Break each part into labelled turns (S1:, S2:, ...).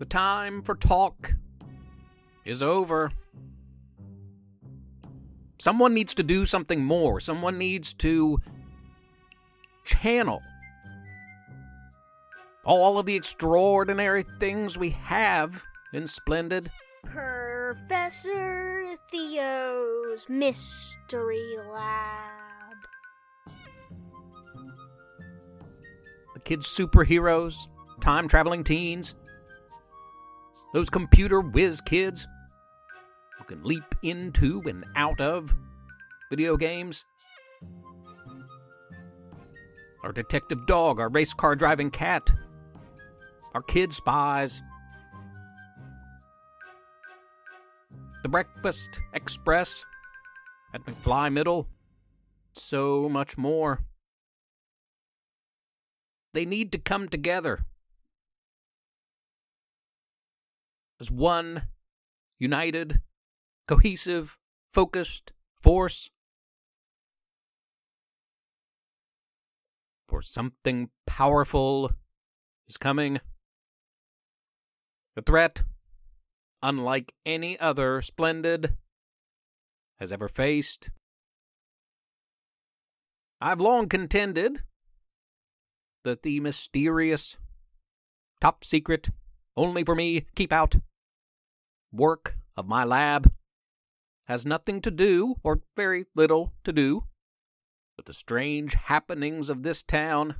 S1: The time for talk is over. Someone needs to do something more. Someone needs to channel all of the extraordinary things we have in Splendid.
S2: Professor Theo's Mystery Lab.
S1: The kids' superheroes, time traveling teens, those computer whiz kids who can leap into and out of video games. Our detective dog, our race car driving cat, our kid spies, the Breakfast Express at McFly Middle, so much more. They need to come together as one united, cohesive, focused force. For something powerful is coming. A threat unlike any other Splendid has ever faced. I've long contended that the mysterious, top secret, only for me, keep out work of my lab has nothing to do, or very little to do, with the strange happenings of this town.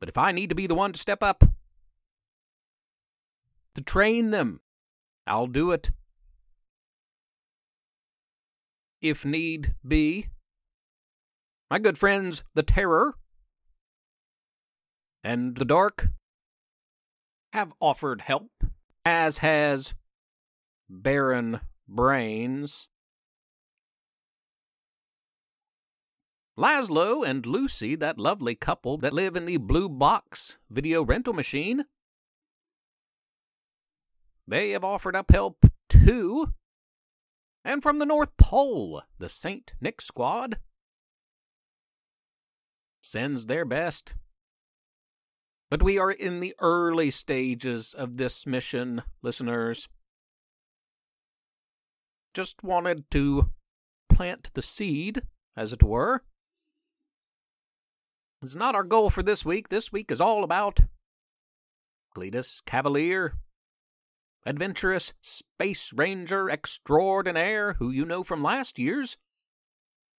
S1: But if I need to be the one to step up, to train them, I'll do it. If need be. My good friends, the Terror and the Dark, have offered help, as has Baron Brains. Laszlo and Lucy, that lovely couple that live in the Blue Box video rental machine, they have offered up help too. And from the North Pole, the St. Nick Squad sends their best. But we are in the early stages of this mission, listeners. Just wanted to plant the seed, as it were. It's not our goal for this week. This week is all about Cletus Cavalier, adventurous space ranger extraordinaire who you know from last year's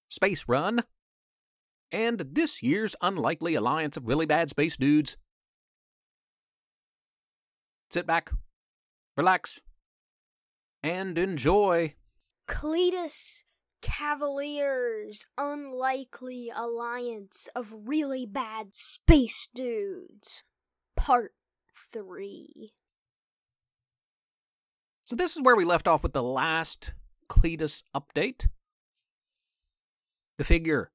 S1: Space Run, and this year's unlikely alliance of really bad space dudes. Sit back, relax, and enjoy.
S2: Cletus Cavalier's unlikely alliance of really bad space dudes. Part 3.
S1: So, this is where we left off with the last Cletus update. The figure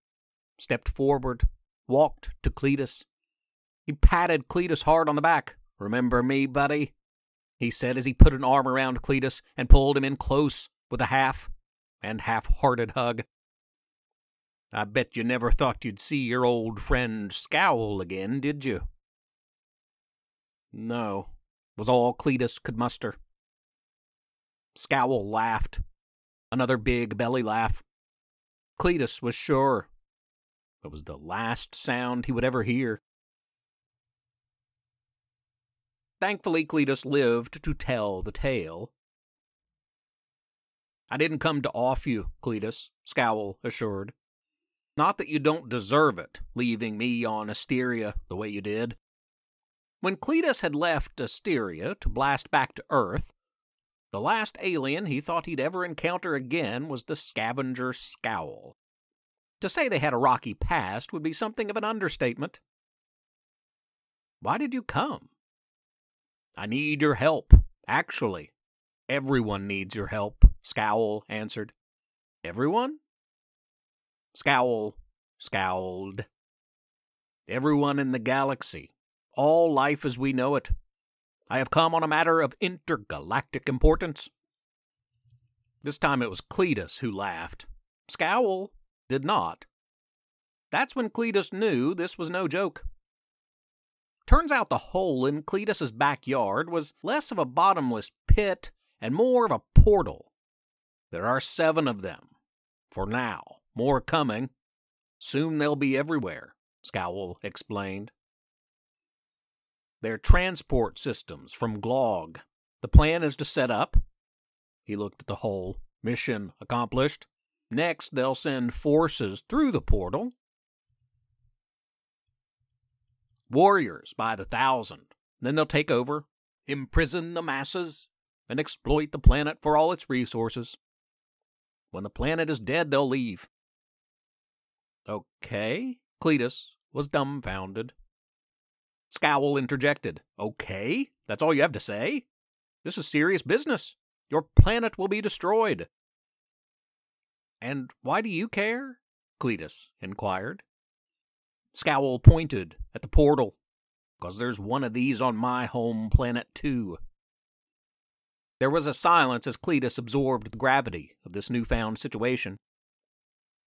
S1: stepped forward, walked to Cletus. He patted Cletus hard on the back. Remember me, buddy? He said as he put an arm around Cletus and pulled him in close with a half and half hearted hug. I bet you never thought you'd see your old friend Scowl again, did you? No, was all Cletus could muster. Scowl laughed. Another big belly laugh. Cletus was sure it was the last sound he would ever hear. Thankfully, Cletus lived to tell the tale. I didn't come to off you, Cletus, Scowl assured. Not that you don't deserve it, leaving me on Asteria the way you did. When Cletus had left Asteria to blast back to Earth, the last alien he thought he'd ever encounter again was the scavenger Scowl. To say they had a rocky past would be something of an understatement. Why did you come? I need your help, actually. Everyone needs your help, Scowl answered. Everyone? Scowl scowled. Everyone in the galaxy. All life as we know it. I have come on a matter of intergalactic importance. This time it was Cletus who laughed. Scowl did not. That's when Cletus knew this was no joke. Turns out the hole in Cletus's backyard was less of a bottomless pit and more of a portal. There are seven of them. For now. More coming. Soon they'll be everywhere, Scowl explained. They're transport systems from Glog. The plan is to set up. He looked at the hole. Mission accomplished. Next, they'll send forces through the portal. Warriors by the thousand. Then they'll take over, imprison the masses, and exploit the planet for all its resources. When the planet is dead, they'll leave. Okay. Cletus was dumbfounded. Scowl interjected. Okay? That's all you have to say? This is serious business. Your planet will be destroyed. And why do you care? Cletus inquired. Scowl pointed at the portal. Because there's one of these on my home planet, too. There was a silence as Cletus absorbed the gravity of this newfound situation.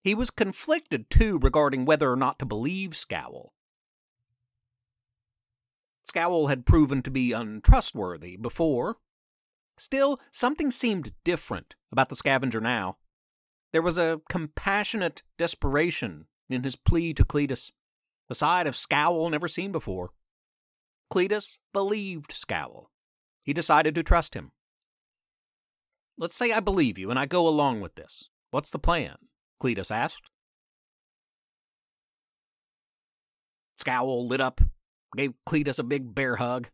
S1: He was conflicted, too, regarding whether or not to believe Scowl. Scowl had proven to be untrustworthy before. Still, something seemed different about the scavenger now. There was a compassionate desperation in his plea to Cletus, a side of Scowl never seen before. Cletus believed Scowl. He decided to trust him. Let's say I believe you and I go along with this. What's the plan? Cletus asked. Scowl lit up, gave Cletus a big bear hug.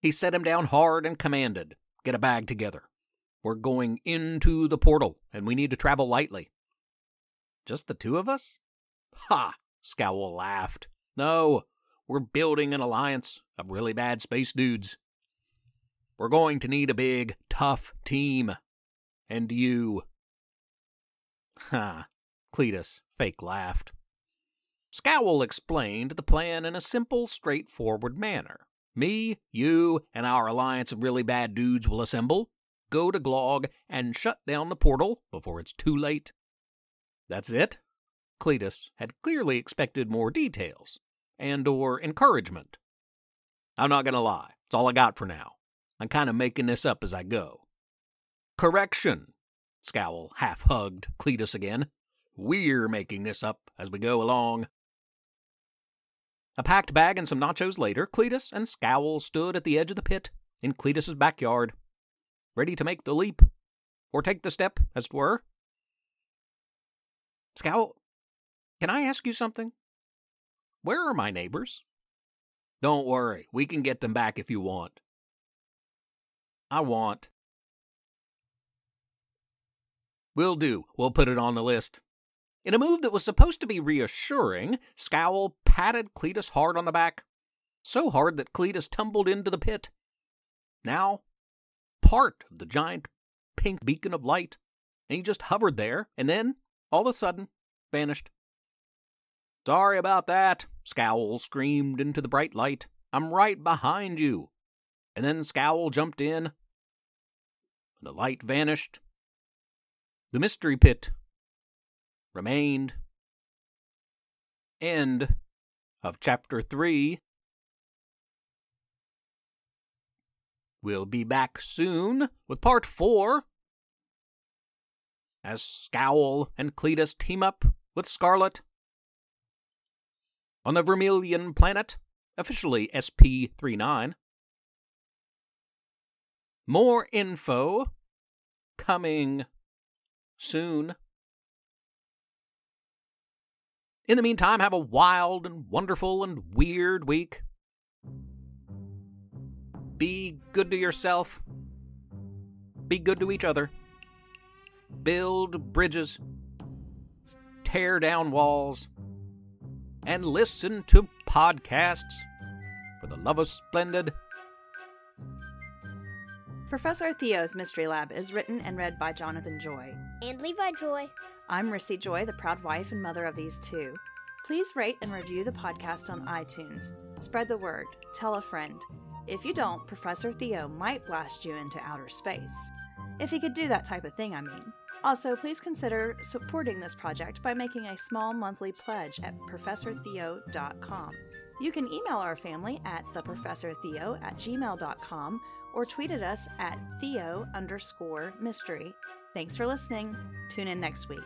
S1: He set him down hard and commanded, Get a bag together. We're going into the portal, and we need to travel lightly. Just the two of us? Ha! Scowl laughed. No, we're building an alliance of really bad space dudes. We're going to need a big, tough team. And you. Ha! Cletus fake laughed. Scowl explained the plan in a simple, straightforward manner. Me, you, and our alliance of really bad dudes will assemble, go to Glog, and shut down the portal before it's too late. That's it? Cletus had clearly expected more details, and or encouragement. I'm not gonna lie, it's all I got for now. I'm kinda making this up as I go. Correction, Scowl half hugged Cletus again. We're making this up as we go along. A packed bag and some nachos later, Cletus and Scowl stood at the edge of the pit in Cletus's backyard, ready to make the leap, or take the step, as it were. Scowl, can I ask you something? Where are my neighbors? Don't worry, we can get them back if you want. I want Will do. We'll put it on the list. In a move that was supposed to be reassuring, Scowl patted Cletus hard on the back. So hard that Cletus tumbled into the pit. Now, part of the giant pink beacon of light, and he just hovered there, and then, all of a sudden, vanished. Sorry about that, Scowl screamed into the bright light. I'm right behind you. And then Scowl jumped in. The light vanished, the mystery pit remained. End of chapter 3. We'll be back soon with part 4 as Scowl and Cletus team up with Scarlet on the Vermilion planet, officially SP 39. More info coming soon. In the meantime, have a wild and wonderful and weird week. Be good to yourself. Be good to each other. Build bridges. Tear down walls. And listen to podcasts. For the love of splendid.
S3: Professor Theo's Mystery Lab is written and read by Jonathan Joy.
S2: And Levi Joy.
S3: I'm Rissy Joy, the proud wife and mother of these two. Please rate and review the podcast on iTunes. Spread the word. Tell a friend. If you don't, Professor Theo might blast you into outer space. If he could do that type of thing, I mean. Also, please consider supporting this project by making a small monthly pledge at ProfessorTheo.com. You can email our family at theprofessortheo at gmail.com or tweet at us at theo underscore mystery. Thanks for listening. Tune in next week.